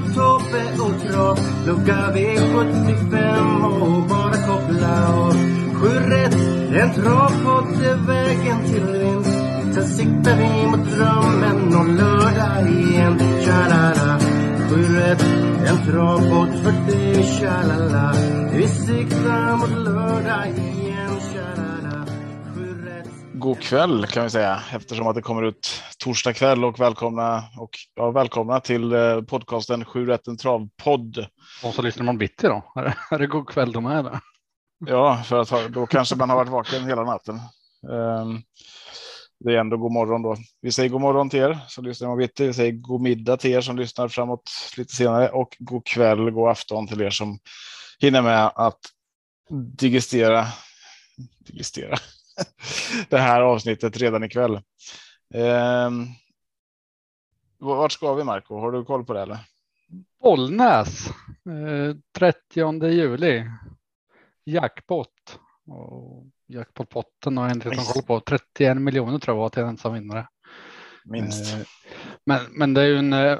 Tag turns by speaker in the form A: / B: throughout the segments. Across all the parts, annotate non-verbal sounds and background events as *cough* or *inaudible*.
A: Tobbe och Trav Lucka V75 och bara koppla av. Sju rätt, en travpodd är vägen till vinst. Sen siktar vi mot drömmen om lördag igen. Tja-la-la. Sju rätt, en travpodd för dig Tja-la-la. Vi siktar mot lördag igen.
B: God kväll kan vi säga eftersom att det kommer ut torsdag kväll och välkomna och ja, välkomna till eh, podcasten 7 rätten travpodd.
C: Och så lyssnar man bitti då. Är det, god kväll de är där?
B: Ja, för att då kanske man har varit vaken hela natten. Ehm, det är ändå god morgon då. Vi säger god morgon till er som lyssnar om bitti. Vi säger god middag till er som lyssnar framåt lite senare och god kväll, god afton till er som hinner med att digestera, digestera *laughs* det här avsnittet redan ikväll. Ehm, vart ska vi Marco? Har du koll på det eller?
C: Bollnäs. Eh, 30 juli. Jackpot. Och jackpotpotten har jag inte koll på. 31 miljoner tror jag var till ensam vinnare.
B: Minst.
C: Eh, Men, men det är ju en eh,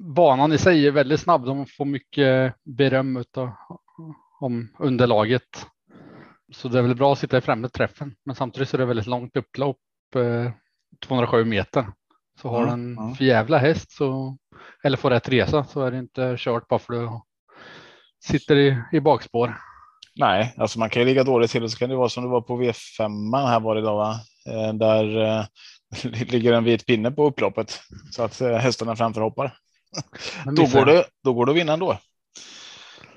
C: banan i sig är väldigt snabb. De får mycket beröm utav, om underlaget. Så det är väl bra att sitta i främre träffen. Men samtidigt så är det väldigt långt upplopp. Eh, 207 meter. Så har
B: Mm,
C: du en för jävla häst så, eller får rätt resa så är det inte kört bara för du sitter i, i bakspår.
B: Nej, alltså man kan ju ligga dåligt till och så kan det vara som det var på V5 här var det idag, va? Eh, där eh, *laughs* ligger en vit pinne på upploppet så att eh, hästarna framför hoppar. *laughs* Då går, det, då går det att vinna ändå.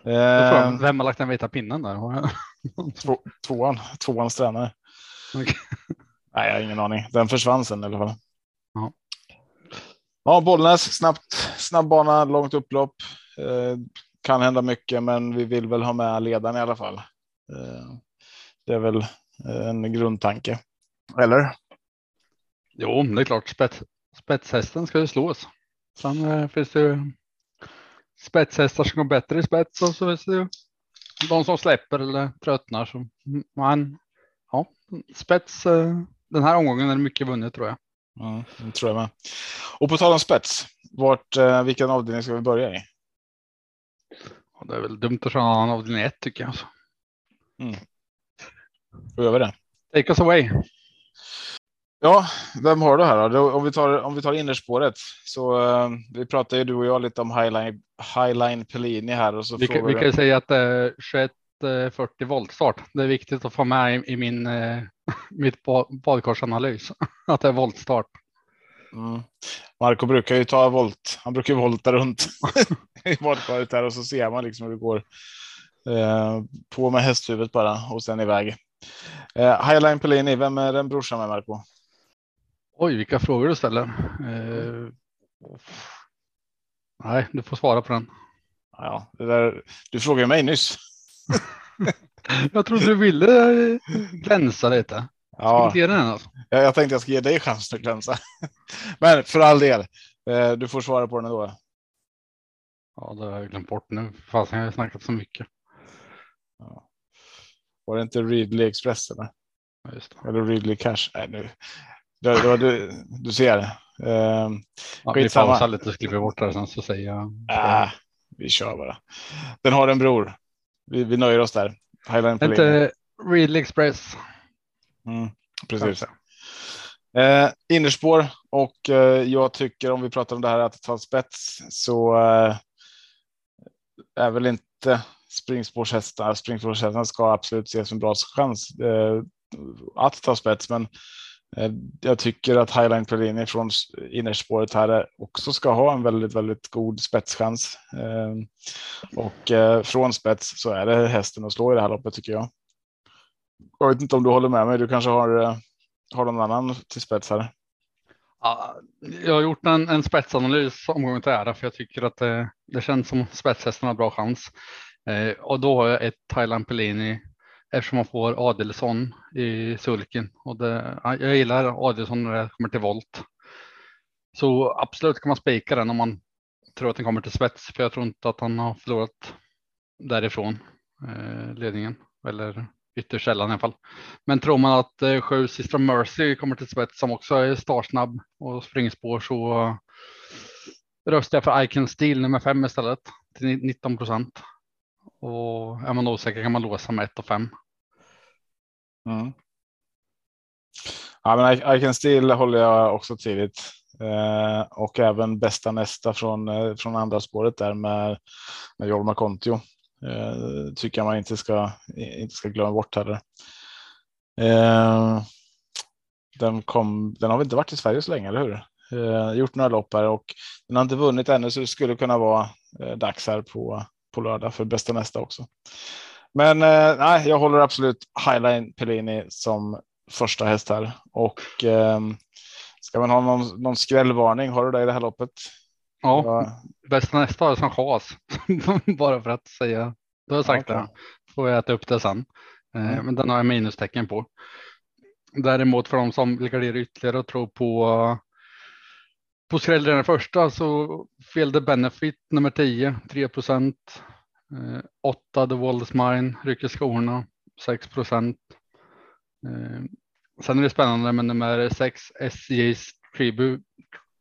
B: Eh,
C: Vem har lagt den vita pinnen där?
B: Två, tvåan, tvåans tränare.
C: Okej.
B: Nej, jag har ingen aning. Den försvann sen i alla fall.
C: Ja.
B: Ja, Bollnäs, snabbt, snabb bana, långt upplopp. Eh, kan hända mycket, men vi vill väl ha med ledaren i alla fall. Eh, det är väl eh, en grundtanke. Eller?
C: Jo, det är klart. Spets, spetshästen ska ju slås. Sen eh, finns det ju spetshästar som går bättre i spets och så finns det ju de som släpper eller tröttnar. Så, men ja, spets. Eh, den här omgången är mycket vunnet tror jag.
B: Mm, det tror jag med. Och på tal om spets, vart, eh, vilken avdelning ska vi börja i?
C: Det är väl dumt att köra en avdelning ett tycker jag. Så.
B: Hur gör vi det?
C: Take us away.
B: Ja, vem har du här då? Om vi tar, om vi tar innerspåret så eh, vi pratade ju du och jag lite om Highline, Highline Pellini här och så
C: Vi kan, vi kan säga att det är 21 eh, 40 voltstart. Det är viktigt att få med i, i min eh, *laughs* mitt ba- badkarsanalys *laughs* att det är voltstart.
B: Mm. Marco brukar ju ta volt. Han brukar ju volta runt *laughs* i badkaret här och så ser man liksom hur det går. Eh, på med hästhuvudet bara och sen iväg. Eh, Highline Pellini, vem är den brorsan med Marco?
C: Oj, vilka frågor du ställer. Eh, nej, du får svara på den.
B: Ja, där, du frågade mig nyss. *laughs*
C: Jag trodde du ville glänsa lite.
B: Ja,
C: den alltså?
B: jag, jag tänkte jag ska ge dig chansen att glänsa. *laughs* Men för all del, eh, du får svara på den ändå.
C: Ja, det har jag glömt bort nu. Fast jag har snackat så mycket.
B: Var det inte Ridley Express eller?
C: Ja.
B: Eller Ridley Cash? Nej, nu. Var du, du ser. Eh,
C: Ja, vi pausar lite och klipper bort det sen så säger jag.
B: äh, vi kör bara. Den har en bror. Vi, vi nöjer oss där. Highline.
C: Inte Real Express.
B: Mm, precis. Eh, innerspår och eh, jag tycker om vi pratar om det här att ta spets så eh, är väl inte springspårshästar. Springspårshästarna ska absolut ses som bra chans eh, att ta spets, men Eh, jag tycker att Highline Pellini från innerspåret här också ska ha en väldigt, väldigt god spetschans. Ehm, och eh, från spets så är det hästen att slå i det här loppet tycker jag. Jag vet inte om du håller med mig. Du kanske har, eh, har någon annan till spets här.
C: Ja, jag har gjort en, en spetsanalys omgången till ära för jag tycker att det, det känns som spetshästen har bra chans. Eh, och då har jag ett Thailand Pellini eftersom man får Adelsson i sulken och det, jag gillar Adelsson när det kommer till volt. Så absolut kan man spika den om man tror att den kommer till spets, för jag tror inte att han har förlorat därifrån eh, ledningen eller ytterst sällan i alla fall. Men tror man att eh, sju Sistra Mercy kommer till spets som också är startsnabb och springspår så uh, röstar jag för Icon Steel nummer fem istället till 19 procent. Och är man osäker kan man låsa med 1 och 5.
B: Mm. Ja, men Icon Steel håller jag också tidigt eh, och även bästa nästa från eh, från andra spåret där med med Jorma Kontio. Eh, tycker jag man inte ska inte ska glömma bort heller. Eh, den kom. Den har väl inte varit i Sverige så länge, eller hur? Eh, gjort några lopp här och den har inte vunnit ännu, så det skulle kunna vara eh, dags här på på lördag för bästa nästa också. Men eh, nej, jag håller absolut Highline Pellini som första häst här och eh, ska man ha någon, någon skrällvarning? Har du det i det här loppet?
C: Ja, ja. bästa nästa har som chas *laughs* bara för att säga. Du har sagt okay. det. Får jag äta upp det sen, eh, mm. men den har jag minustecken på. Däremot för de som vill gardera ytterligare och tror på på skräll den första så fel the benefit nummer 10, 3 procent. Eh, 8 The World is Mine, rycker skorna 6 procent. Eh, sen är det spännande med nummer 6 SJ's Tribute,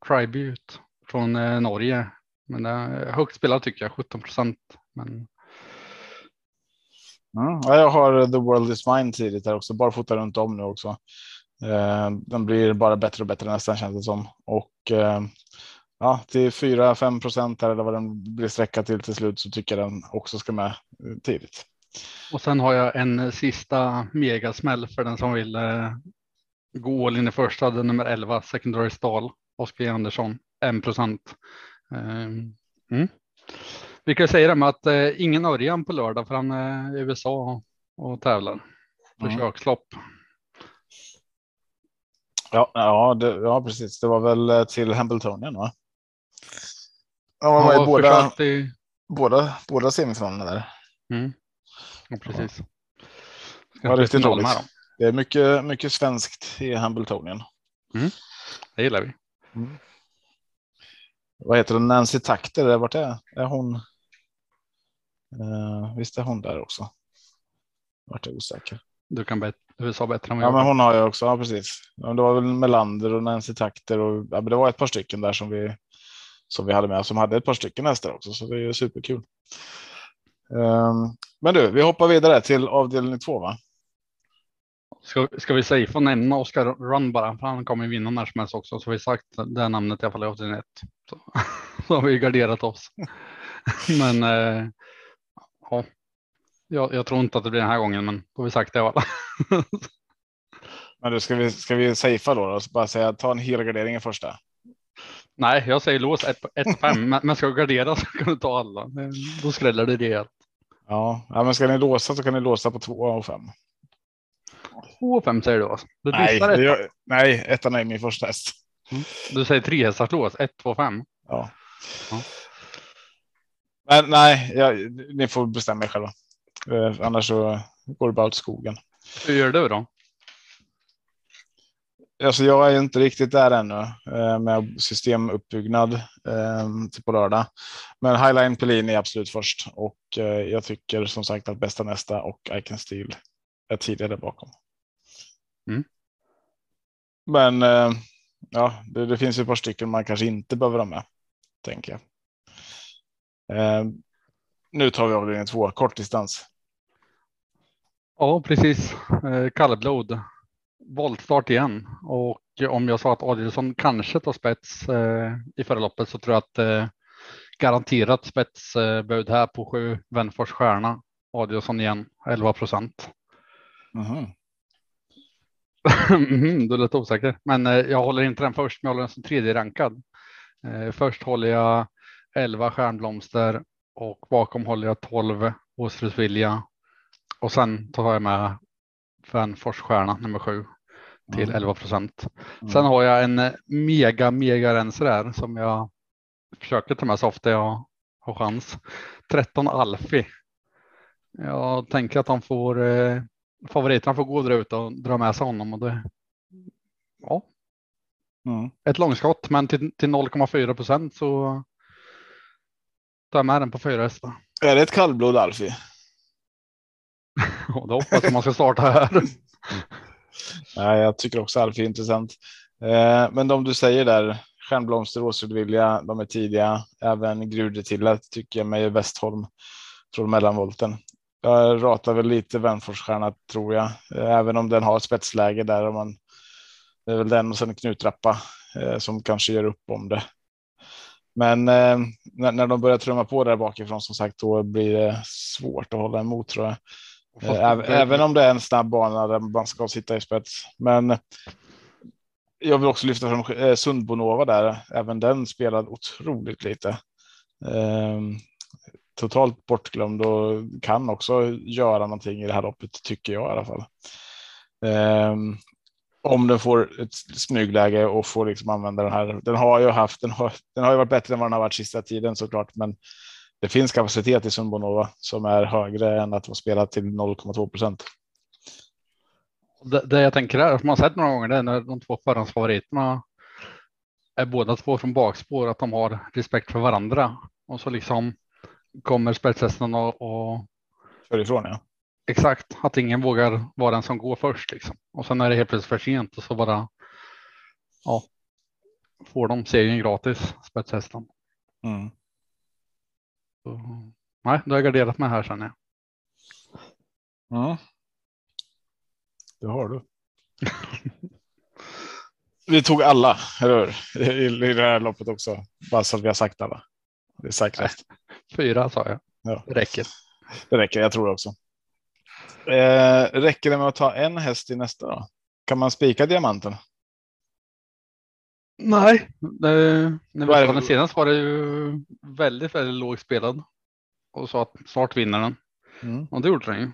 C: Tribute från eh, Norge. Men det är högt spelat tycker jag, 17 procent. Men...
B: Mm, jag har The World is Mine tidigt här också, bara fota runt om nu också. Eh, den blir bara bättre och bättre nästan känns det som. Och eh, ja, till 4-5 procent eller vad den blir sträcka till till slut så tycker jag den också ska med tidigt.
C: Och sen har jag en sista megasmäll för den som vill eh, gå all in i första, den nummer 11, Secondary Stall, Oskar Andersson, 1 procent. Eh, mm. Vi kan säga det med att eh, ingen Örjan på lördag för han är i USA och tävlar. Försökslopp. Mm.
B: Ja, ja, det, ja, precis. Det var väl eh, till Hambletonian, va? Ja, man var i båda, i... båda, båda semifinalerna där.
C: Mm. Ja, precis.
B: Ja, ja riktigt roligt. Det är mycket, mycket svenskt i Hambletonian.
C: Mm. Det gillar vi. Mm.
B: Vad heter det? Nancy Takter, vart är, är hon? Uh, visst är hon där också? Vart är osäker.
C: Du kan bet USA bättre än
B: vad Ja, men hon har ju också. Ja, precis. Det var väl Melander och Nancy Takter och ja, det var ett par stycken där som vi som vi hade med som hade ett par stycken hästar också, så det är superkul. Um, men du, vi hoppar vidare till avdelning två, va?
C: Ska, ska vi säga för nämna Oscar Run bara, för han kommer vinna när som helst också, så vi sagt det namnet i alla fall i avdelning ett. Så, *laughs* så har vi garderat oss. *laughs* men eh, ja, jag, jag, tror inte att det blir den här gången, men då har vi sagt det i alla *laughs*
B: men du, ska vi, ska vi safea då? då? Bara säga ta en helgardering i första.
C: Nej, jag säger lås 1 5, *laughs* men ska du gardera så kan du ta alla. Då skräller det rejält.
B: Ja, ja, men ska ni låsa så kan ni låsa på 2 och 5.
C: 2 och 5 säger du alltså? Du
B: nej, det gör, nej, ettan är min första häst.
C: Mm. Du säger tre hästars lås, 1, 2, 5.
B: Ja. ja. Men nej, jag, ni får bestämma er själva. Eh, annars så går det bara åt skogen.
C: Hur gör du då?
B: Alltså jag är inte riktigt där ännu eh, med systemuppbyggnad eh, på lördag. Men Highline Pellini är absolut först och eh, jag tycker som sagt att bästa nästa och I can Steel är tidigare bakom. Mm. Men eh, ja, det, det, finns ett par stycken man kanske inte behöver ha med, tänker jag. Eh, nu tar vi avdelning två, kortdistans.
C: Ja, precis. Eh, kallblod voltstart igen och om jag sa att Adielsson kanske tar spets eh, i förloppet så tror jag att eh, garanterat spetsbud här på sju Wenfors stjärna. Adielsson igen 11 procent. *laughs*
B: Mm.
C: du lät osäker, men eh, jag håller inte den först, men jag håller den som tredje rankad. Eh, först håller jag 11 stjärnblomster och bakom håller jag 12 Åsrus vilja och sen tar jag med Wenfors stjärna nummer sju till
B: Mm.
C: 11 procent.
B: Mm.
C: Sen har jag en eh, mega, mega renser här som jag försöker ta med så ofta jag har chans. 13 Alfi. Jag tänker att de får eh, favoriterna får gå där ute och dra med sig honom och det. Ja,
B: Mm.
C: ett långskott, men till, till 0,4 procent så tar jag med den på fyra hästar.
B: Är det ett kallblod Alfie? *laughs*
C: Och då hoppas jag man ska starta här. *laughs*
B: Nej, jag tycker också Alf är intressant. Eh, men de du säger där, Stjärnblomster, Åsudvilja, de är tidiga. Även Grudetilla tycker jag med Westholm från mellanvolten. Jag ratar väl lite Vänforsstjärna tror jag, eh, även om den har spetsläge där. Om man, det är väl den och sen Knutrappa eh, som kanske gör upp om det. Men eh, när, när de börjar trumma på där bakifrån som sagt, då blir det svårt att hålla emot tror jag. Även om det är en snabb bana där man ska sitta i spets. Men jag vill också lyfta fram eh, Sundbonova där. Även den spelade otroligt lite. Ehm, totalt bortglömd och kan också göra någonting i det här loppet tycker jag i alla fall. Ehm, om den får ett smygläge och får liksom använda den här. Den har ju haft, den har, den har ju varit bättre än vad den har varit sista tiden såklart, men det finns kapacitet i Sundbonova som är högre än att vara spelat till 0,2 procent.
C: Det, det jag tänker är, som man har sett några gånger, det är när de två förhandsfavoriterna är båda två från bakspår, att de har respekt för varandra. Och så liksom kommer spetshästen och, och
B: Kör ifrån ja.
C: exakt att ingen vågar vara den som går först liksom. Och sen är det helt plötsligt för sent och så bara ja, får de segern gratis, spetshästen.
B: Mm.
C: Så, nej, då har jag garderat mig här känner jag.
B: Mm. Det har du. *laughs* vi tog alla, eller hur? I, I det här loppet också. Bara så att vi har sagt alla. Det är säkrast.
C: Fyra sa jag.
B: Ja.
C: Det räcker.
B: Det räcker, jag tror det också. Eh, räcker det med att ta en häst i nästa då? Kan man spika diamanten?
C: Nej, det, när vi
B: det-
C: den senast var det ju väldigt, väldigt lågt spelad. Och sa att snart vinner den.
B: Mm.
C: Och det gjorde den ju.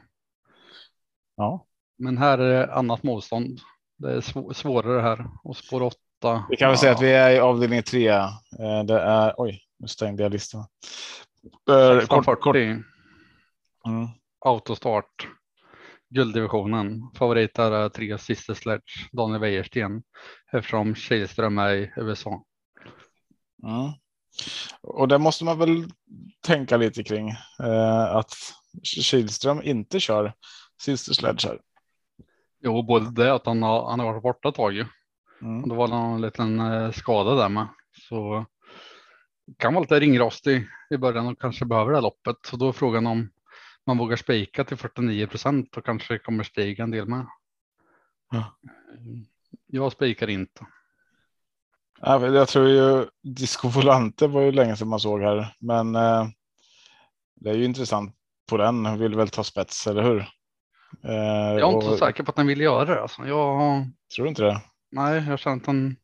B: Ja,
C: Men här är det annat motstånd. Det är svå- svårare här. Och spår åtta.
B: vi kan väl säga att vi är i avdelning tre. Eh, det är, oj, nu stängde jag listan. Kort, kort.
C: 40.
B: Mm.
C: Autostart. Gulddivisionen. Favorit är eh, tre sista sledge. Daniel Wäjersten. Eftersom Kihlström är i USA.
B: Mm. Och det måste man väl tänka lite kring. Eh, att Kihlström inte kör Sister Sledge här.
C: Jo, både det att han har, han har varit borta ett tag ju.
B: Mm.
C: Det var någon liten eh, skada där med. Så kan vara lite ringrostig i början och kanske behöver det här loppet. Så då är frågan om man vågar spika till 49 procent och kanske kommer stiga en del med.
B: Ja.
C: Jag spikar inte.
B: Jag tror ju Disco Volante var ju länge sedan man såg här, men eh, det är ju intressant på den. Vill väl ta spets, eller hur? Eh,
C: Jag är inte så
B: och-
C: säker på att den vill göra det. Alltså. Jag,
B: Tror du inte det?
C: nej, jag känner att den.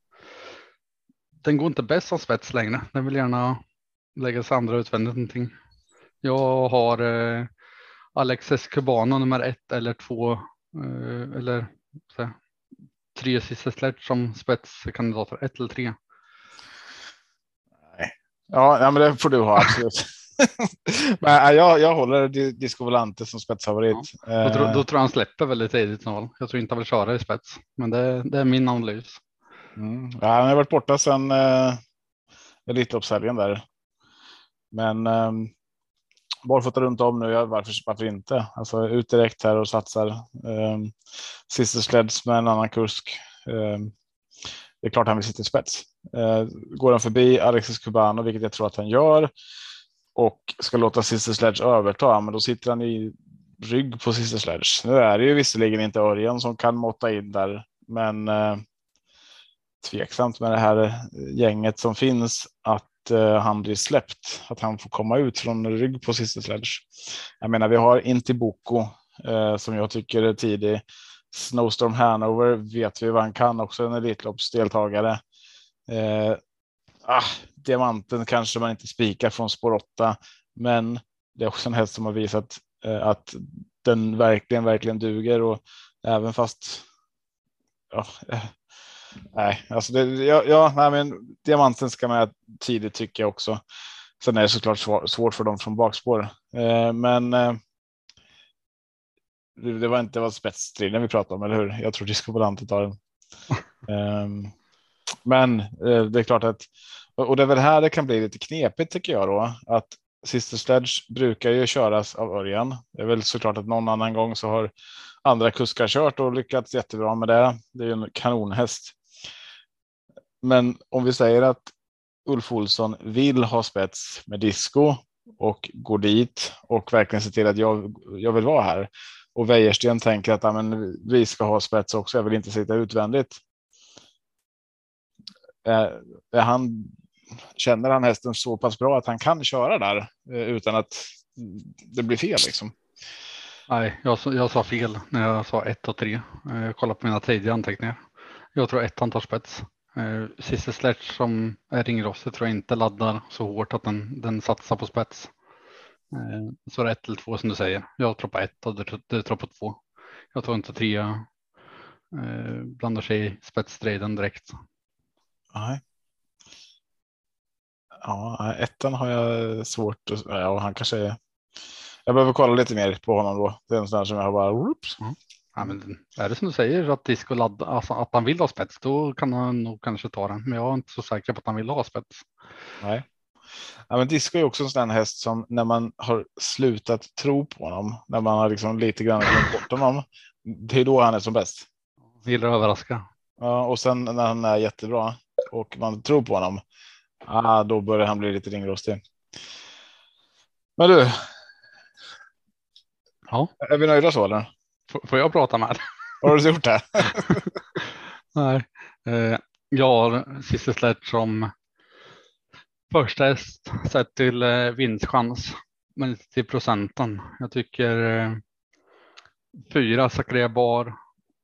C: Den går inte bäst som spets längre. Den vill gärna lägga sig andra utvändigt någonting. Jag har eh, Alexis Cubano nummer ett eller två eh, eller här, tre sista slätt som spetskandidater. Ett eller tre.
B: Ja, ja men det får du ha absolut. *laughs* men, jag, jag håller Di- Disco Volante som spetsfavorit.
C: Då, tror-
B: Eh,
C: då tror jag han släpper väldigt tidigt. Jag tror inte han vill köra i spets, men det, det är min analys.
B: Mm. Ja, han har varit borta sedan eh, Elitloppshelgen där. Men eh, barfota runt om nu, ja, varför, varför inte? Alltså ut direkt här och satsar. Ehm, um, Sister Sleds med en annan kusk. Um, det är klart han vill sitta i spets. Uh, går han förbi Alexis Cubano, vilket jag tror att han gör, och ska låta Sister Sledge överta, men då sitter han i rygg på Sister Sledge. Nu är det ju visserligen inte Örjan som kan måtta in där, men uh, tveksamt med det här eh, gänget som finns att Eh, han blir släppt, att han får komma ut från rygg på sista Sledge. Jag menar, vi har Intiboko eh, som jag tycker är tidig. Snowstorm Hanover vet vi vad han kan, också en Elitloppsdeltagare. Eh, ah, diamanten kanske man inte spikar från spår 8, men det är också en häst som har visat eh, att den verkligen, verkligen duger och även fast ja, eh, nej, alltså det, ja, ja, nej, men diamanten ska med tidigt tycker jag också. Sen är det såklart svår, svårt för dem från bakspår, eh, men. Eh, det, var inte vad spetsstriden vi pratade om, eller hur? Jag tror Disco Volante tar den. um, *laughs* men eh, det är klart att och det är väl här det kan bli lite knepigt tycker jag då att Sister Sledge brukar ju köras av Örjan. Det är väl såklart att någon annan gång så har andra kuskar kört och lyckats jättebra med det. Det är ju en kanonhäst. Men om vi säger att Ulf Olsson vill ha spets med disco och går dit och verkligen ser till att jag, jag vill vara här. Och Wäjersten tänker att ja, men, vi ska ha spets också. Jag vill inte sitta utvändigt. Är, är han känner han hästen så pass bra att han kan köra där eh, utan att det blir fel liksom.
C: Nej, jag, jag sa fel när jag sa ett och tre. Eh, jag kollar på mina tidiga anteckningar. Jag tror ettan tar spets. Eh, Sista Sledge som är ringrostig tror jag inte laddar så hårt att den, den satsar på spets. Så är det ett eller två som du säger. Jag tror på ett och du, tror på två. Jag tror inte trea blandar sig i spetsstriden direkt.
B: Nej. Ja, ettan har jag svårt att, ja, han kanske är, jag behöver kolla lite mer på honom då. Det är en sån där som jag bara, oops. Mm.
C: Ja, men är det som du säger att disco ladd, alltså att han vill ha spets, då kan han nog kanske ta den. Men jag är inte så säker på att han vill ha spets.
B: Nej. Ja, men disco är också en sån häst som när man har slutat tro på honom, när man har liksom lite grann glömt bort honom. Det är då han är som bäst.
C: Gillar att överraska.
B: Ja, och sen när han är jättebra och man tror på honom, ah, då börjar han bli lite ringrostig. Men du.
C: Ja.
B: Är vi nöjda så eller?
C: Får jag prata med? *laughs*
B: Har du gjort det? *laughs*
C: Nej, eh, jag har Sledge som första häst sett till eh, vinstchans, men inte till procenten. Jag tycker eh, fyra Zachariah Bar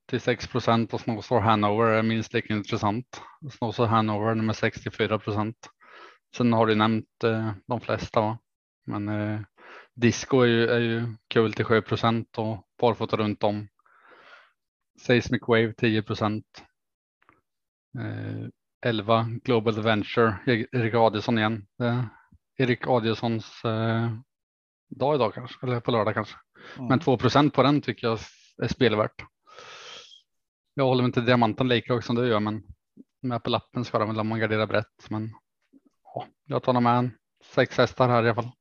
C: till 6 procent och Snowstar Hanover är minst lika intressant. Snowstar Hanover nummer 64 procent. Sen har du nämnt eh, de flesta, va? men eh, Disco är ju, är ju kul till 7 procent och barfota runt om. Seismic Wave 10 procent. Eh, 11 Global Adventure, Erik Adielsson igen. Eh, Erik Adielssons eh, dag idag kanske, eller på lördag kanske. Mm. Men 2 procent på den tycker jag är spelvärt. Jag håller inte diamanten lika högt som du gör, men med på lappen ska de väl man gardera brett. Men ja, jag tar med en sex hästar här i alla fall.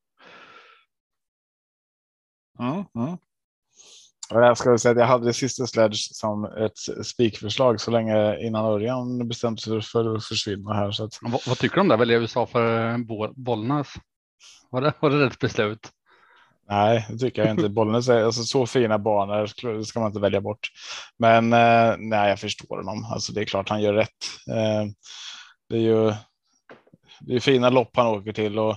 B: Mm, mm. Jag ska säga att jag hade sista sledge som ett spikförslag så länge innan Örjan bestämde sig för att försvinna här. Så att...
C: vad, vad, tycker du om det? Välja USA för Bollnäs? Var det, var det rätt beslut?
B: Nej, det tycker jag inte. Bollnäs är alltså, så fina banor ska man inte välja bort. Men eh, nej, jag förstår honom. Alltså, det är klart han gör rätt. Eh, det är ju det är fina lopp han åker till och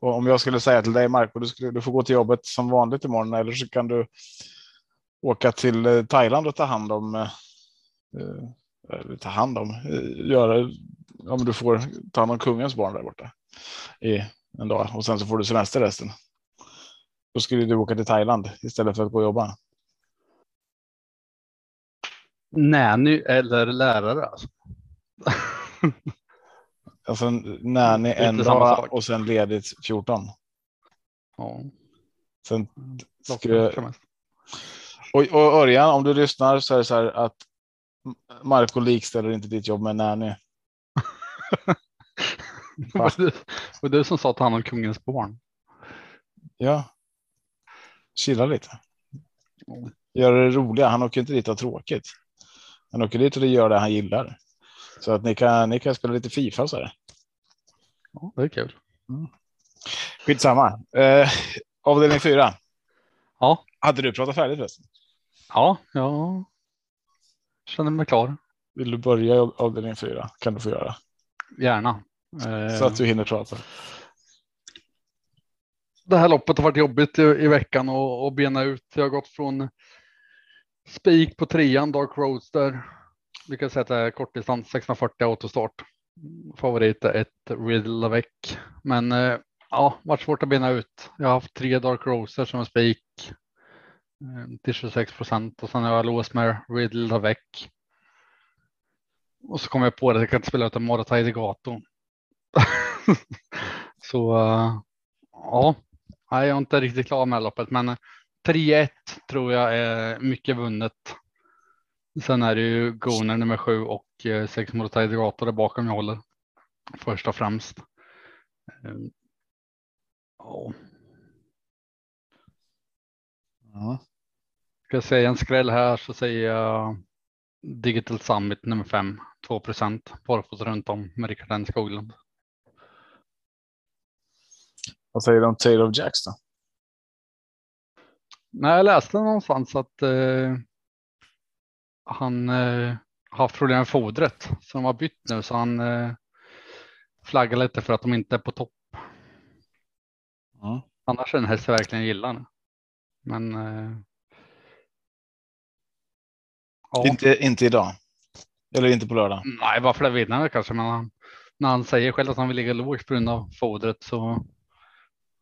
B: om jag skulle säga till dig Marco, du, skulle, du får gå till jobbet som vanligt imorgon eller så kan du åka till eh, Thailand och ta hand om. Eh, eh ta hand om, eh, göra om du får ta hand om kungens barn där borta i en dag och sen så får du semester resten. Då skulle du åka till Thailand istället för att gå och jobba.
C: Nanny eller lärare alltså. *laughs*
B: alltså nanny en dag och sen ledigt 14.
C: Ja.
B: Sen skulle... Och, och Örjan, om du lyssnar så är det så här att Marco likställer inte ditt jobb med nanny.
C: var, det, var det som sa att han var kungens barn?
B: Ja. Chilla lite. Gör det roliga. Han åker inte dit och tråkigt. Han åker dit och gör det han gillar. Så att ni kan, ni kan spela lite Fifa så här.
C: Ja, det är kul.
B: Mm. Skitsamma. Eh, avdelning fyra.
C: Ja.
B: Hade du pratat färdigt förresten?
C: Ja, jag känner mig klar.
B: Vill du börja i avdelning fyra kan du få göra.
C: Gärna.
B: Så att du hinner prata.
C: Det här loppet har varit jobbigt i, i veckan och, och bena ut. Jag har gått från spik på trean, Dark Roadster. Vi kan säga att det är kortdistans 640 autostart. Favorit är ett Riddle Avec. Men eh, ja, varit svårt att bena ut. Jag har haft tre Dark Roadster som en spik. eh, till 26 procent och sen har jag låst med Riddle Lavec. Och så kom jag på det, jag kan inte spela utan Morata Idegato. *laughs* så uh, ja, jag är inte riktigt klar med loppet, men 3-1 tror jag är mycket vunnet. Sen är det ju Goner nummer sju och eh, sex Morata Idegato där bakom jag håller först och främst. Ehm, ja.
B: Ja.
C: Ska jag säga en skräll här så säger jag Digital Summit nummer fem, 2 procent barfota runt om med Rickard N Skoglund.
B: Vad säger du om Taylor of Jacks då?
C: Nej, jag läste någonstans att eh, han eh, haft problem med fodret så de har bytt nu så han eh, flaggar lite för att de inte är på topp.
B: Mm.
C: Annars är det en häst jag verkligen gillar. Men. Eh, ja.
B: Inte, inte idag. Eller inte på lördag.
C: Nej, varför det vinner kanske, men han, när han säger själv att han vill ligga lågt på grund av fodret så.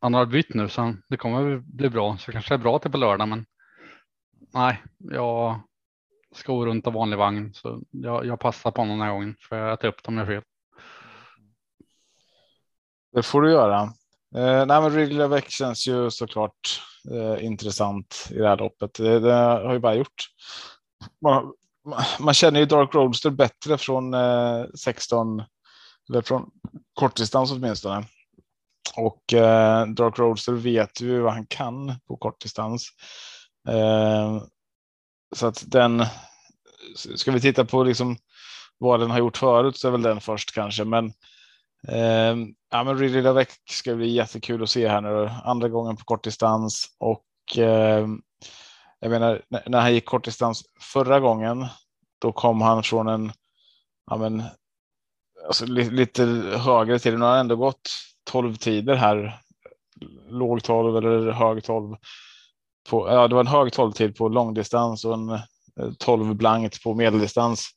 C: Han har bytt nu så det kommer bli bra, så kanske är bra till på lördag, men. Nej, jag skor runt av vanlig vagn så jag, jag passar på honom den här gången för jag äter upp dem jag fel.
B: Det får du göra. Eh, nej, men Ridley känns ju såklart eh, intressant i det här loppet. Det, det har ju bara gjort. Man, man känner ju Dark Roadster bättre från eh, 16 eller från kortdistans åtminstone. Och eh, Dark Roadster vet ju vad han kan på kortdistans. Eh, så att den. Ska vi titta på liksom vad den har gjort förut så är väl den först kanske, men Eh, ja, men Ridley Lavec ska bli jättekul att se här nu. Andra gången på kortdistans och eh, jag menar när han gick kortdistans förra gången. Då kom han från en. Ja, men alltså, lite, lite högre tid. Nu har han ändå gått 12 tider här. Låg 12 eller hög 12. På, ja, det var en hög 12 tid på långdistans och en eh, 12 blankt på medeldistans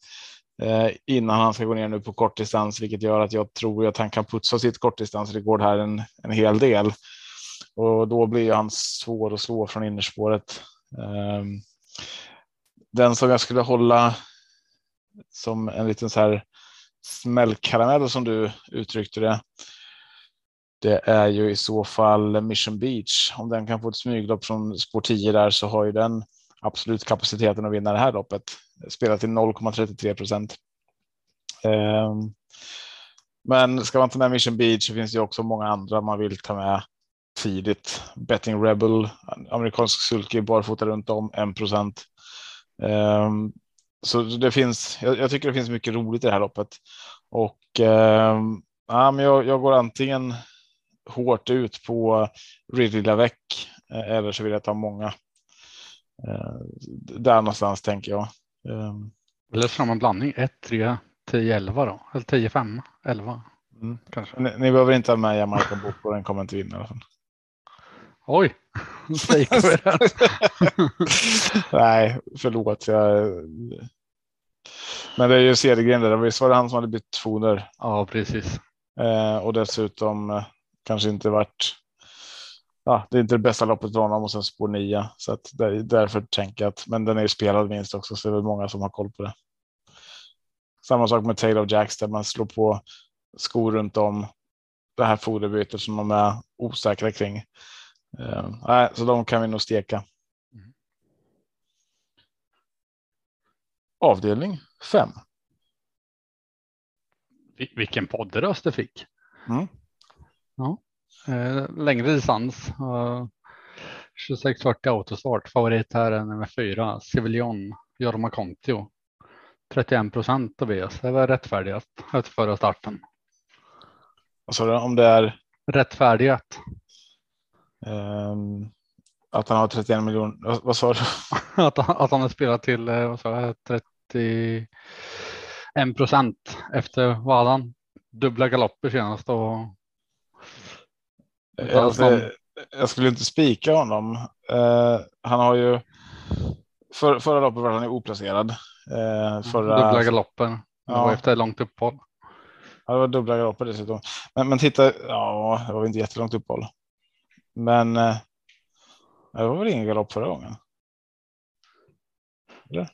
B: eh, innan han ska gå ner nu på kortdistans, vilket gör att jag tror att han kan putsa sitt kortdistansrekord här en, en hel del. Och då blir han svår att slå från innerspåret. Eh, den som jag skulle hålla som en liten så här smällkaramell som du uttryckte det. Det är ju i så fall Mission Beach. Om den kan få ett smyglopp från spår 10 där så har ju den absolut kapaciteten att vinna det här loppet. Spelar till 0,33 procent. Ehm, men ska man ta med Mission Beach så finns det också många andra man vill ta med tidigt. Betting Rebel, amerikansk sulky, barfota runt om 1 procent. Ehm, så det finns, jag, tycker det finns mycket roligt i det här loppet. Och ehm, ja, men jag, jag går antingen hårt ut på Ridley Lavec eh, eller så vill jag ta många Eh, där någonstans tänker jag. Ehm.
C: Eller samma blandning 1, 3, 10, 11 då? Eller 10, 5, 11
B: mm. kanske. Ni, ni, behöver inte ha med Jamaica Boko, den kommer inte vinna i alla fall.
C: Oj, *laughs*
B: Nej, förlåt. Jag... Men det är ju Cedergren. Visst var det han som hade bytt foder?
C: Ja, precis.
B: Eh, och dessutom eh, kanske inte varit ja, det är inte det bästa loppet för honom och sen spår 9 så att där, därför tänker jag att men den är ju spelad minst också så det är väl många som har koll på det. Samma sak med Taylor Jacks där man slår på skor runt om det här foderbytet som de är osäkra kring. Uh, så de kan vi nog steka. Mm. Avdelning 5.
C: Vilken poddröst du fick.
B: Mm.
C: Ja. Eh, längre distans. Eh, 2640 autostart. Favorit här är nummer fyra, Civilion Jorma Kontio. 31 procent Tobias. Det var rättfärdigat efter förra starten.
B: Vad sa du om det är?
C: Rättfärdigat.
B: Um, att han har 31 miljoner. Vad, vad sa du? *laughs*
C: att, att han har spelat till eh, vad sa jag, 31 procent efter vad han? Dubbla galopper senast och
B: Alltså, jag skulle inte spika honom. Uh, han har ju för, förra loppet var han ju oplacerad. Uh, förra...
C: Dubbla galoppen. Det ja. var efter långt uppehåll.
B: Ja, det var dubbla galopper dessutom. Men, men titta, ja, det var inte jättelångt uppehåll. Men uh, det var väl ingen galopp förra gången? Eller?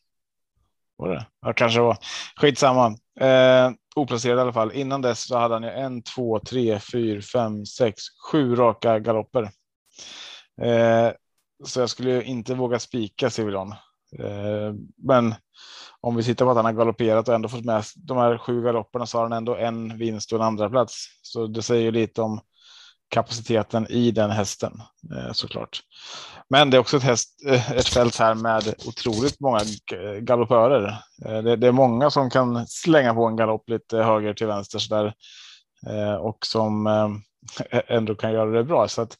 B: Var det? Ja, kanske var. Skitsamma. Eh, oplacerad i alla fall. Innan dess så hade han ju en, två, tre, fyra, fem, sex, sju raka galopper. Eh, så jag skulle ju inte våga spika Civilon. Eh, men om vi tittar på att han har galopperat och ändå fått med de här sju galopperna så har han ändå en vinst och en andra plats. Så det säger ju lite om kapaciteten i den hästen eh, såklart. Men det är också ett, häst, eh, ett fält här med otroligt många galoppörer. Eh, det, det, är många som kan slänga på en galopp lite höger till vänster så där och som ändå kan göra det bra. Så att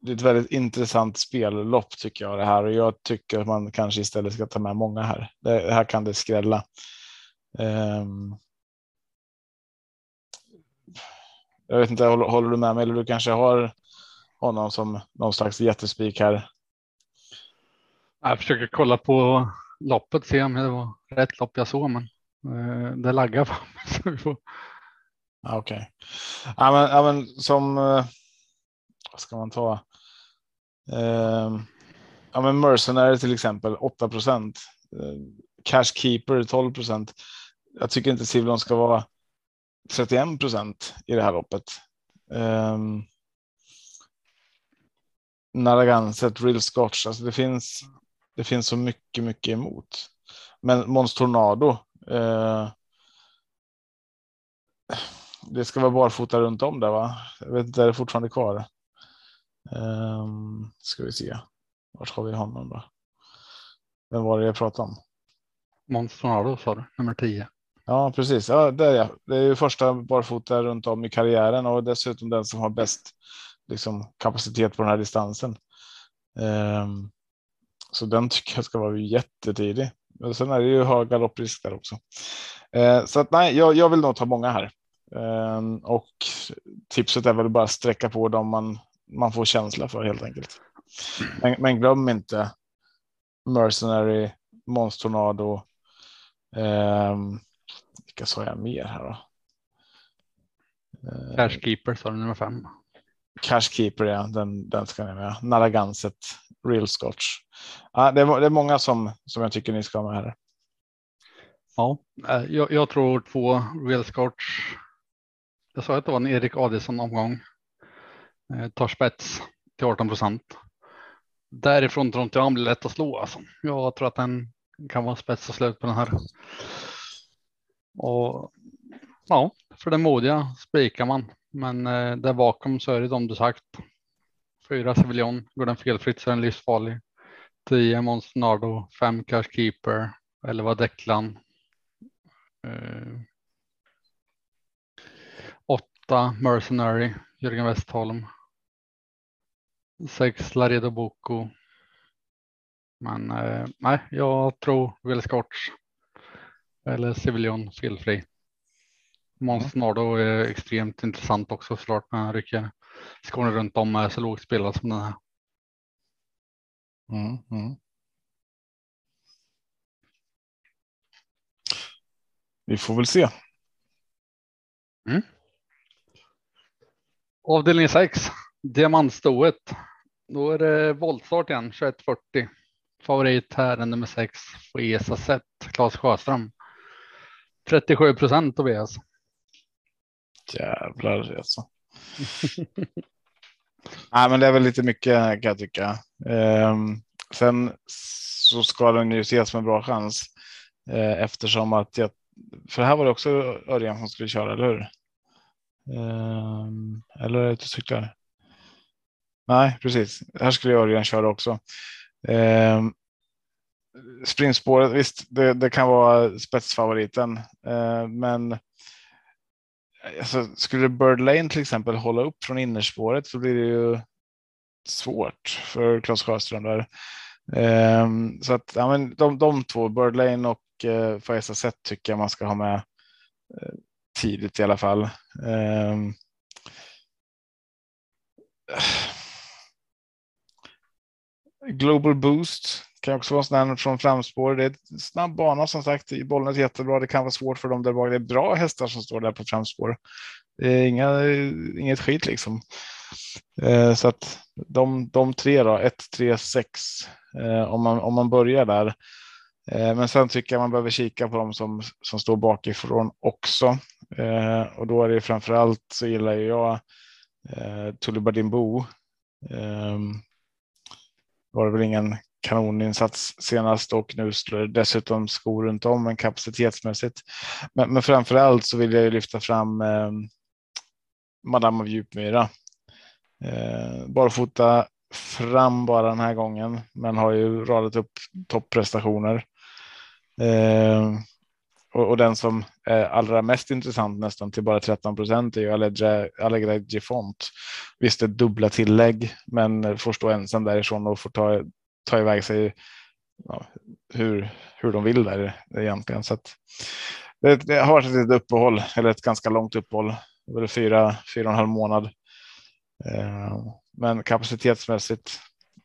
B: det är ett väldigt intressant spellopp tycker jag det här och jag tycker att man kanske istället ska ta med många här. Det, här kan det skrälla. Um, jag vet inte, håller, håller, du med mig eller du kanske har honom som någon slags jättespik här?
C: Jag försöker kolla på loppet, se om det var rätt lopp jag såg, men eh, det laggar. *laughs*
B: Okej. Okay. Ja, men, ja, men som eh, vad ska man ta? Eh, ja, men Mercenary till exempel 8 procent. Eh, Cashkeeper 12 procent. Jag tycker inte Civlon ska vara 31 procent i det här loppet. Ehm, um, Narragansett, Real Scotch, alltså det finns. Det finns så mycket, mycket emot. Men Måns Tornado. Eh, det ska vara barfota runt om där, va? Jag vet inte, är det fortfarande kvar? Um, ska vi se. Vart har vi honom då? Vem var det jag pratade om?
C: Måns Tornado sa du, nummer 10.
B: Ja, precis. Ja, det, är, det är ju första barfota runt om i karriären och dessutom den som har bäst liksom, kapacitet på den här distansen. Um, så den tycker jag ska vara jättetidig. Men sen är det ju hög galopprisk där också. Uh, så att nej, jag, jag vill nog ta många här. Um, och tipset är väl bara sträcka på dem man man får känsla för helt enkelt. Men, men glöm inte Mercenary, Monstornado. um, vilka sa jag mer här då?
C: Eh, Cashkeeper sa du nummer fem.
B: Cashkeeper, ja, den, den ska ni med. Narraganset, Real Scotch. Ja, det, är, det är många som, som jag tycker ni ska ha med här.
C: Ja, eh, jag, jag tror två Real Scotch. Jag sa att det var en Erik Adelsson omgång. Eh, tar spets till 18 procent. Därifrån tror inte jag han blir lätt att slå. Alltså. Jag tror att den kan vara spets och slut på den här. Och ja, för den modiga spikar man. Men eh, där bakom så är det de du sagt. Fyra Civilion, går den felfritt så är den livsfarlig. 10 Måns Nardo, 5 Cash Keeper, 11 Declan. Eh, åtta Mercenary, Jörgen Westholm. Sex Laredo Boko. Men eh, nej, jag tror Will Scotch eller Civilion felfri. Måns. Nardo är extremt intressant också såklart när han rycker Skåne runt om är så lågt spelad som den här.
B: Mm, mm. Vi får väl se.
C: Mm. Avdelning 6, diamantstoet. Då är det voltstart igen, 2140. Favorit här är nummer 6, Foesa Set, Claes Sjöström. 37 procent Tobias.
B: Jävlar alltså. *laughs* Nej, men det är väl lite mycket kan jag tycka. Um, sen så ska den ju ses som en bra chans uh, eftersom att jag, för här var det också Örjan som skulle köra, eller hur? Um, eller är det ute och cyklar? Nej, precis. Här skulle Örjan köra också. Um, Sprintspåret visst, det, det, kan vara spetsfavoriten, eh, men eh, alltså, skulle Bird Lane till exempel hålla upp från innerspåret så blir det ju svårt för Claes Sjöström där. Eh, så att ja, men de, de två, Bird Lane och eh, Faeza Sett tycker jag man ska ha med eh, tidigt i alla fall. Eh, eh, Global Boost kan också vara sån från framspår. Det är en snabb bana som sagt. Bollen är jättebra. Det kan vara svårt för dem där bak. Det är bra hästar som står där på framspår. Det är inga, inget skit liksom. Eh, så att de, de tre då, 1, 3, 6. Om man, om man börjar där. Eh, men sen tycker jag man behöver kika på dem som, som står bakifrån också. Eh, och då är det framför allt så gillar jag eh, Tulibadimbo. Eh, var det väl ingen kanoninsats senast och nu slår dessutom skor runt om men kapacitetsmässigt. Men, men framför allt så vill jag lyfta fram eh, Madame av Djupmyra. Eh, barfota fram bara den här gången, men har ju radat upp topprestationer. Eh, och, och, den som är allra mest intressant nästan till bara 13 procent är ju Allegra, Allegra Gifont. Visst, ett dubbla tillägg, men får stå ensam därifrån och får ta, ta iväg sig ja, hur, hur de vill där egentligen. Så att, det, det har varit ett litet uppehåll, eller ett ganska långt uppehåll, över fyra, fyra och en halv månad. Eh, men kapacitetsmässigt,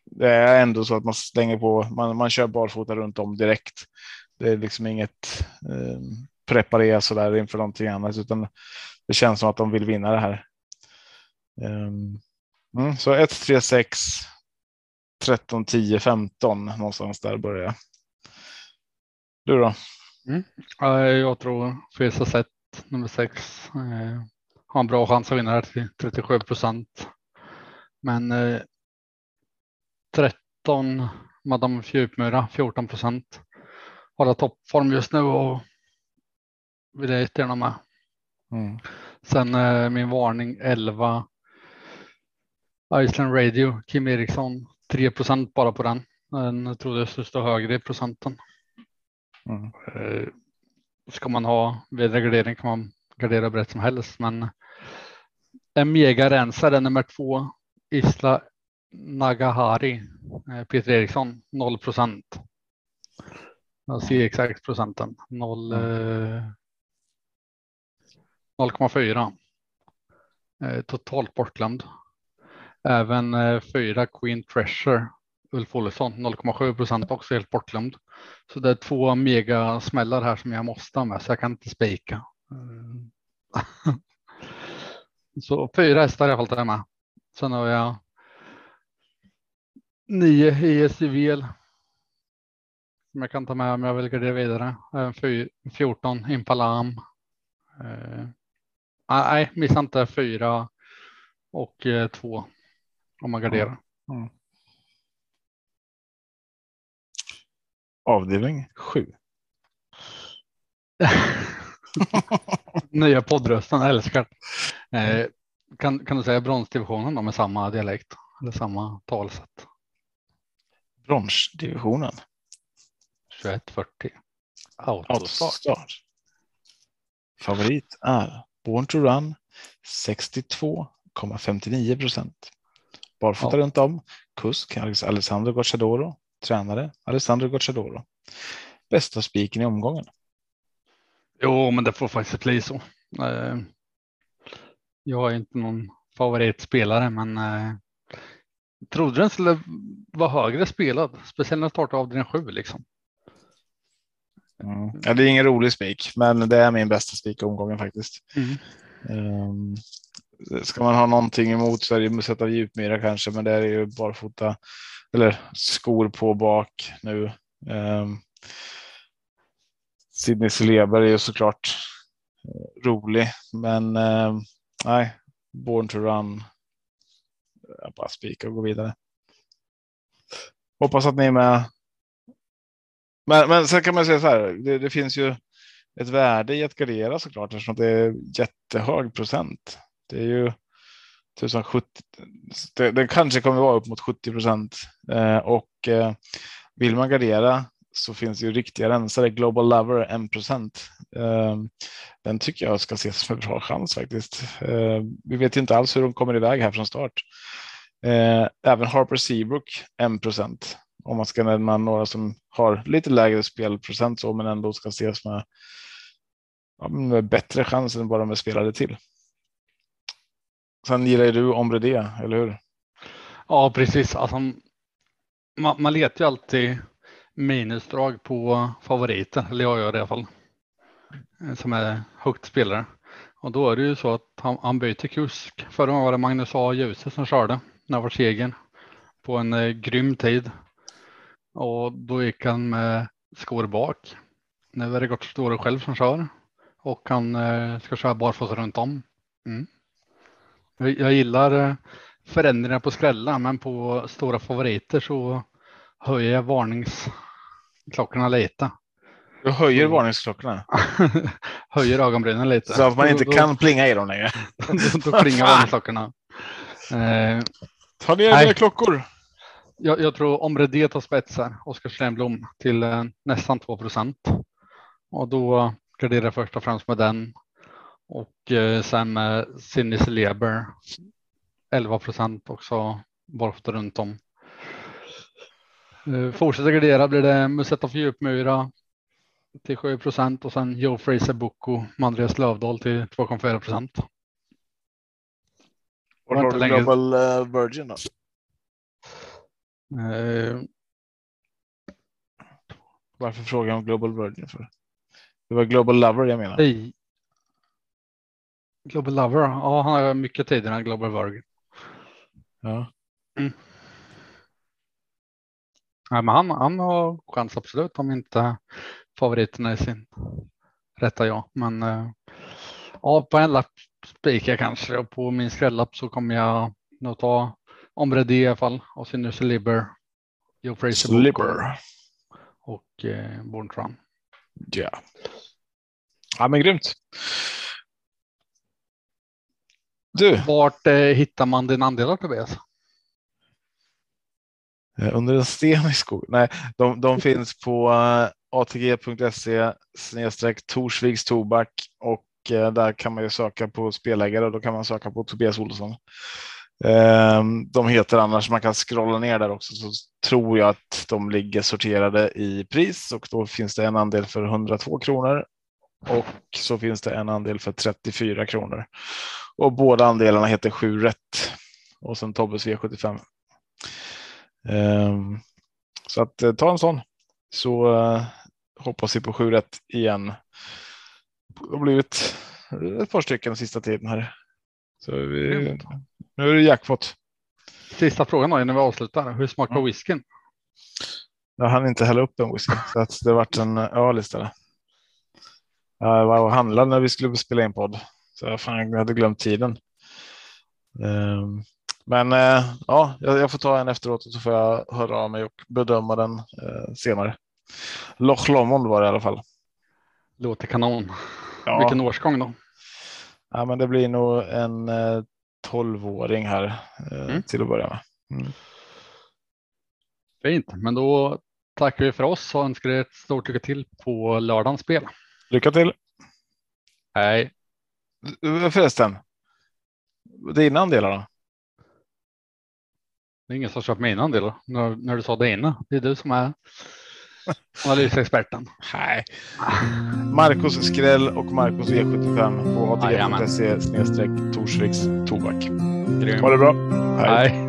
B: det är ändå så att man slänger på, man, man kör barfota runt om direkt. Det är liksom inget eh, preparera så där inför någonting annat, utan det känns som att de vill vinna det här. Um, mm, så 1, 3, 6, 13, 10, 15 någonstans där börjar jag. Du då?
C: Mm. Jag tror Fesa set nummer 6 eh, har en bra chans att vinna här till 37 procent. Men eh, 13 Madame Djupmyra 14 procent. Hålla toppform just nu och vill jag jättegärna med. Mm. Sen eh, min varning 11. Iceland Radio, Kim Eriksson, 3 procent bara på den. Den trodde jag stå högre i procenten. Mm. Eh, ska man ha vedreglering kan man gardera brett som helst, men en megarensare nummer två Isla Nagahari, eh, Peter Eriksson, 0 procent. Jag ser exakt procenten, 0, eh, 0,4. Eh, totalt bortglömd. Även eh, fyra Queen Treasure, Ulf Olsson, 0,7 procent också helt bortglömd. Så det är två mega smällar här som jag måste ha med, så jag kan inte spika. *laughs* så fyra hästar i alla fall tar jag med. Sen har jag nio ISJVL som jag kan ta med om jag vill gardera vidare. Även 14 Impalam. Eh, nej, missa inte fyra och eh, två om man garderar. Mm.
B: Avdelning sju. *laughs*
C: Nya poddrösten, älskar. Eh, kan, kan du säga bronsdivisionen då med samma dialekt eller samma talsätt?
B: Bronsdivisionen.
C: 2140.
B: Autostart. Favorit är Born to Run 62,59 procent. Barfota ja. runt om. Kusk Alessandro Gocciadoro. Tränare Alessandro Gocciadoro. Bästa spiken i omgången.
C: Jo, men det får faktiskt bli så. Eh, jag är inte någon favoritspelare, men eh, trodde den skulle vara högre spelad, speciellt när jag startade avdelning sju liksom.
B: Mm. Ja, det är ingen rolig spik, men det är min bästa spik i omgången faktiskt. Mm. Um, ska man ha någonting emot så är det sätta djupmyra kanske, men det är ju barfota eller skor på bak nu. Ehm, um, Sidney Celeber är ju såklart eh, rolig, men um, nej, Born to Run. Jag bara spika och gå vidare. Hoppas att ni är med. Men, men sen kan man säga så här. Det, det finns ju ett värde i att gardera såklart eftersom det är jättehög procent. Det är ju typ 1070. Det, den kanske kommer vara upp mot 70 procent eh, och eh, vill man gardera så finns ju riktiga rensare. Global Lover 1 procent. Eh, den tycker jag ska ses som en bra chans faktiskt. Eh, vi vet inte alls hur de kommer iväg här från start. Eh, även Harper Seabrook 1 procent om man ska nämna några som har lite lägre spelprocent så men ändå ska ses med, med bättre chans än vad de är spelade till. Sen gillar ju du Ombre det, eller hur?
C: Ja, precis. Alltså, man, man letar ju alltid minusdrag på favoriten, eller jag gör det i alla fall, eh, som är högt spelare. Och då är det ju så att han, han byter kusk. Förra gången var det Magnus A. Djuse som körde när var segern på en eh, grym tid. Och då gick han med skor bak. Nu är det Gott Store själv som kör och han eh, ska köra barfota runt om. Mm. Jag, gillar eh, förändringar på skrällar, men på stora favoriter så höjer jag varningsklockorna lite.
B: Du höjer mm. varningsklockorna. *laughs*
C: höjer ögonbrynen lite.
B: Så att man inte då, kan plinga i dem längre. *laughs*
C: då, då plingar *laughs* varningsklockorna.
B: Eh, Ta ner dina klockor.
C: Jag, jag tror Omre D tar spetsar, Oskar Stenblom till eh, nästan 2 procent. Och då garderar jag först och främst med den. Och eh, sen med Sinnis Leber 11 procent också barfota runt om. Eh, fortsätter gardera blir det Musetta djupmyra till 7 procent och sen Joe Fraser Boko med Andreas Lövdahl till 2,4 procent.
B: Var har du Global uh, Virgin då?
C: Uh,
B: Varför frågar jag om Global Virgin för? Det var Global Lover jag menar.
C: Nej. Global Lover, ja han har mycket tid än Global Virgin.
B: Ja.
C: Mm. Ja, men han, han har chans absolut om inte favoriterna i sin rätta ja. Men uh, ja, på en lapp spikar kanske och på min skrällapp så kommer jag nog ta Omre i alla fall och sen nu Sliber, Joe Fraser
B: Sliber.
C: och eh, Born Tron.
B: Ja. Ja, men grymt. Du.
C: Vart eh, hittar man din andelar Tobias?
B: Eh, under en sten i skogen? Nej, de, de *laughs* finns på uh, atg.se snedstreck Torsviks tobak och uh, där kan man ju söka på spelägare och då kan man söka på Tobias Olsson. Ehm, de heter annars, man kan scrolla ner där också, så tror jag att de ligger sorterade i pris och då finns det en andel för 102 kronor och så finns det en andel för 34 kronor. Och båda andelarna heter 7 rätt och sen Tobbes V75. Ehm, så att eh, ta en sån så uh, hoppas vi på 7 rätt igen. Det har blivit ett par stycken sista tiden här. Så vi, nu är det jackpot.
C: Sista frågan då innan vi avslutar. Hur smakar mm. whiskyn?
B: Jag hann inte hälla upp en whisky så att det vart en öl istället. Jag var och handlade när vi skulle spela in podd så jag, fan, jag hade glömt tiden. Ehm, men eh, ja, jag får ta en efteråt och så får jag höra av mig och bedöma den eh, senare. Loch Lomond var det i alla fall.
C: Låter kanon. Ja. Vilken årsgång då?
B: Ja, men det blir nog en eh, tolvåring här mm. till att börja med. Mm.
C: Fint, men då tackar vi för oss och önskar er ett stort lycka till på lördagens spel.
B: Lycka till.
C: Hej.
B: Förresten. Dina andelar då?
C: Det är ingen som köpt mina andelar när, när du sa det innan. Det är du som är Analysexperten.
B: Nej. Marcus Skräll och Marcus E75 på atg.se snedstreck Torsviks tobak. Ha det bra.
C: Hej. Hej.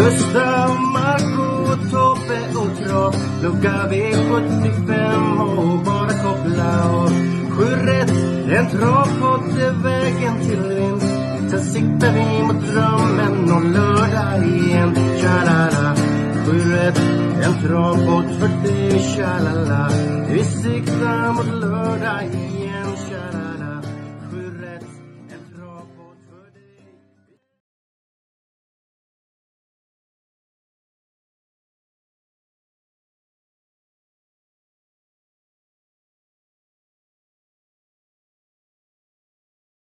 A: Gustav, Marco, Tobbe och Trav lucka V75 och bara koppla av Sju rätt en travpott är vägen till vinst. Sen siktar vi mot drömmen om lördag igen. Tja-la-la. Sju rätt, en travpott för dig. Tja-la-la. Vi siktar mot lördag igen.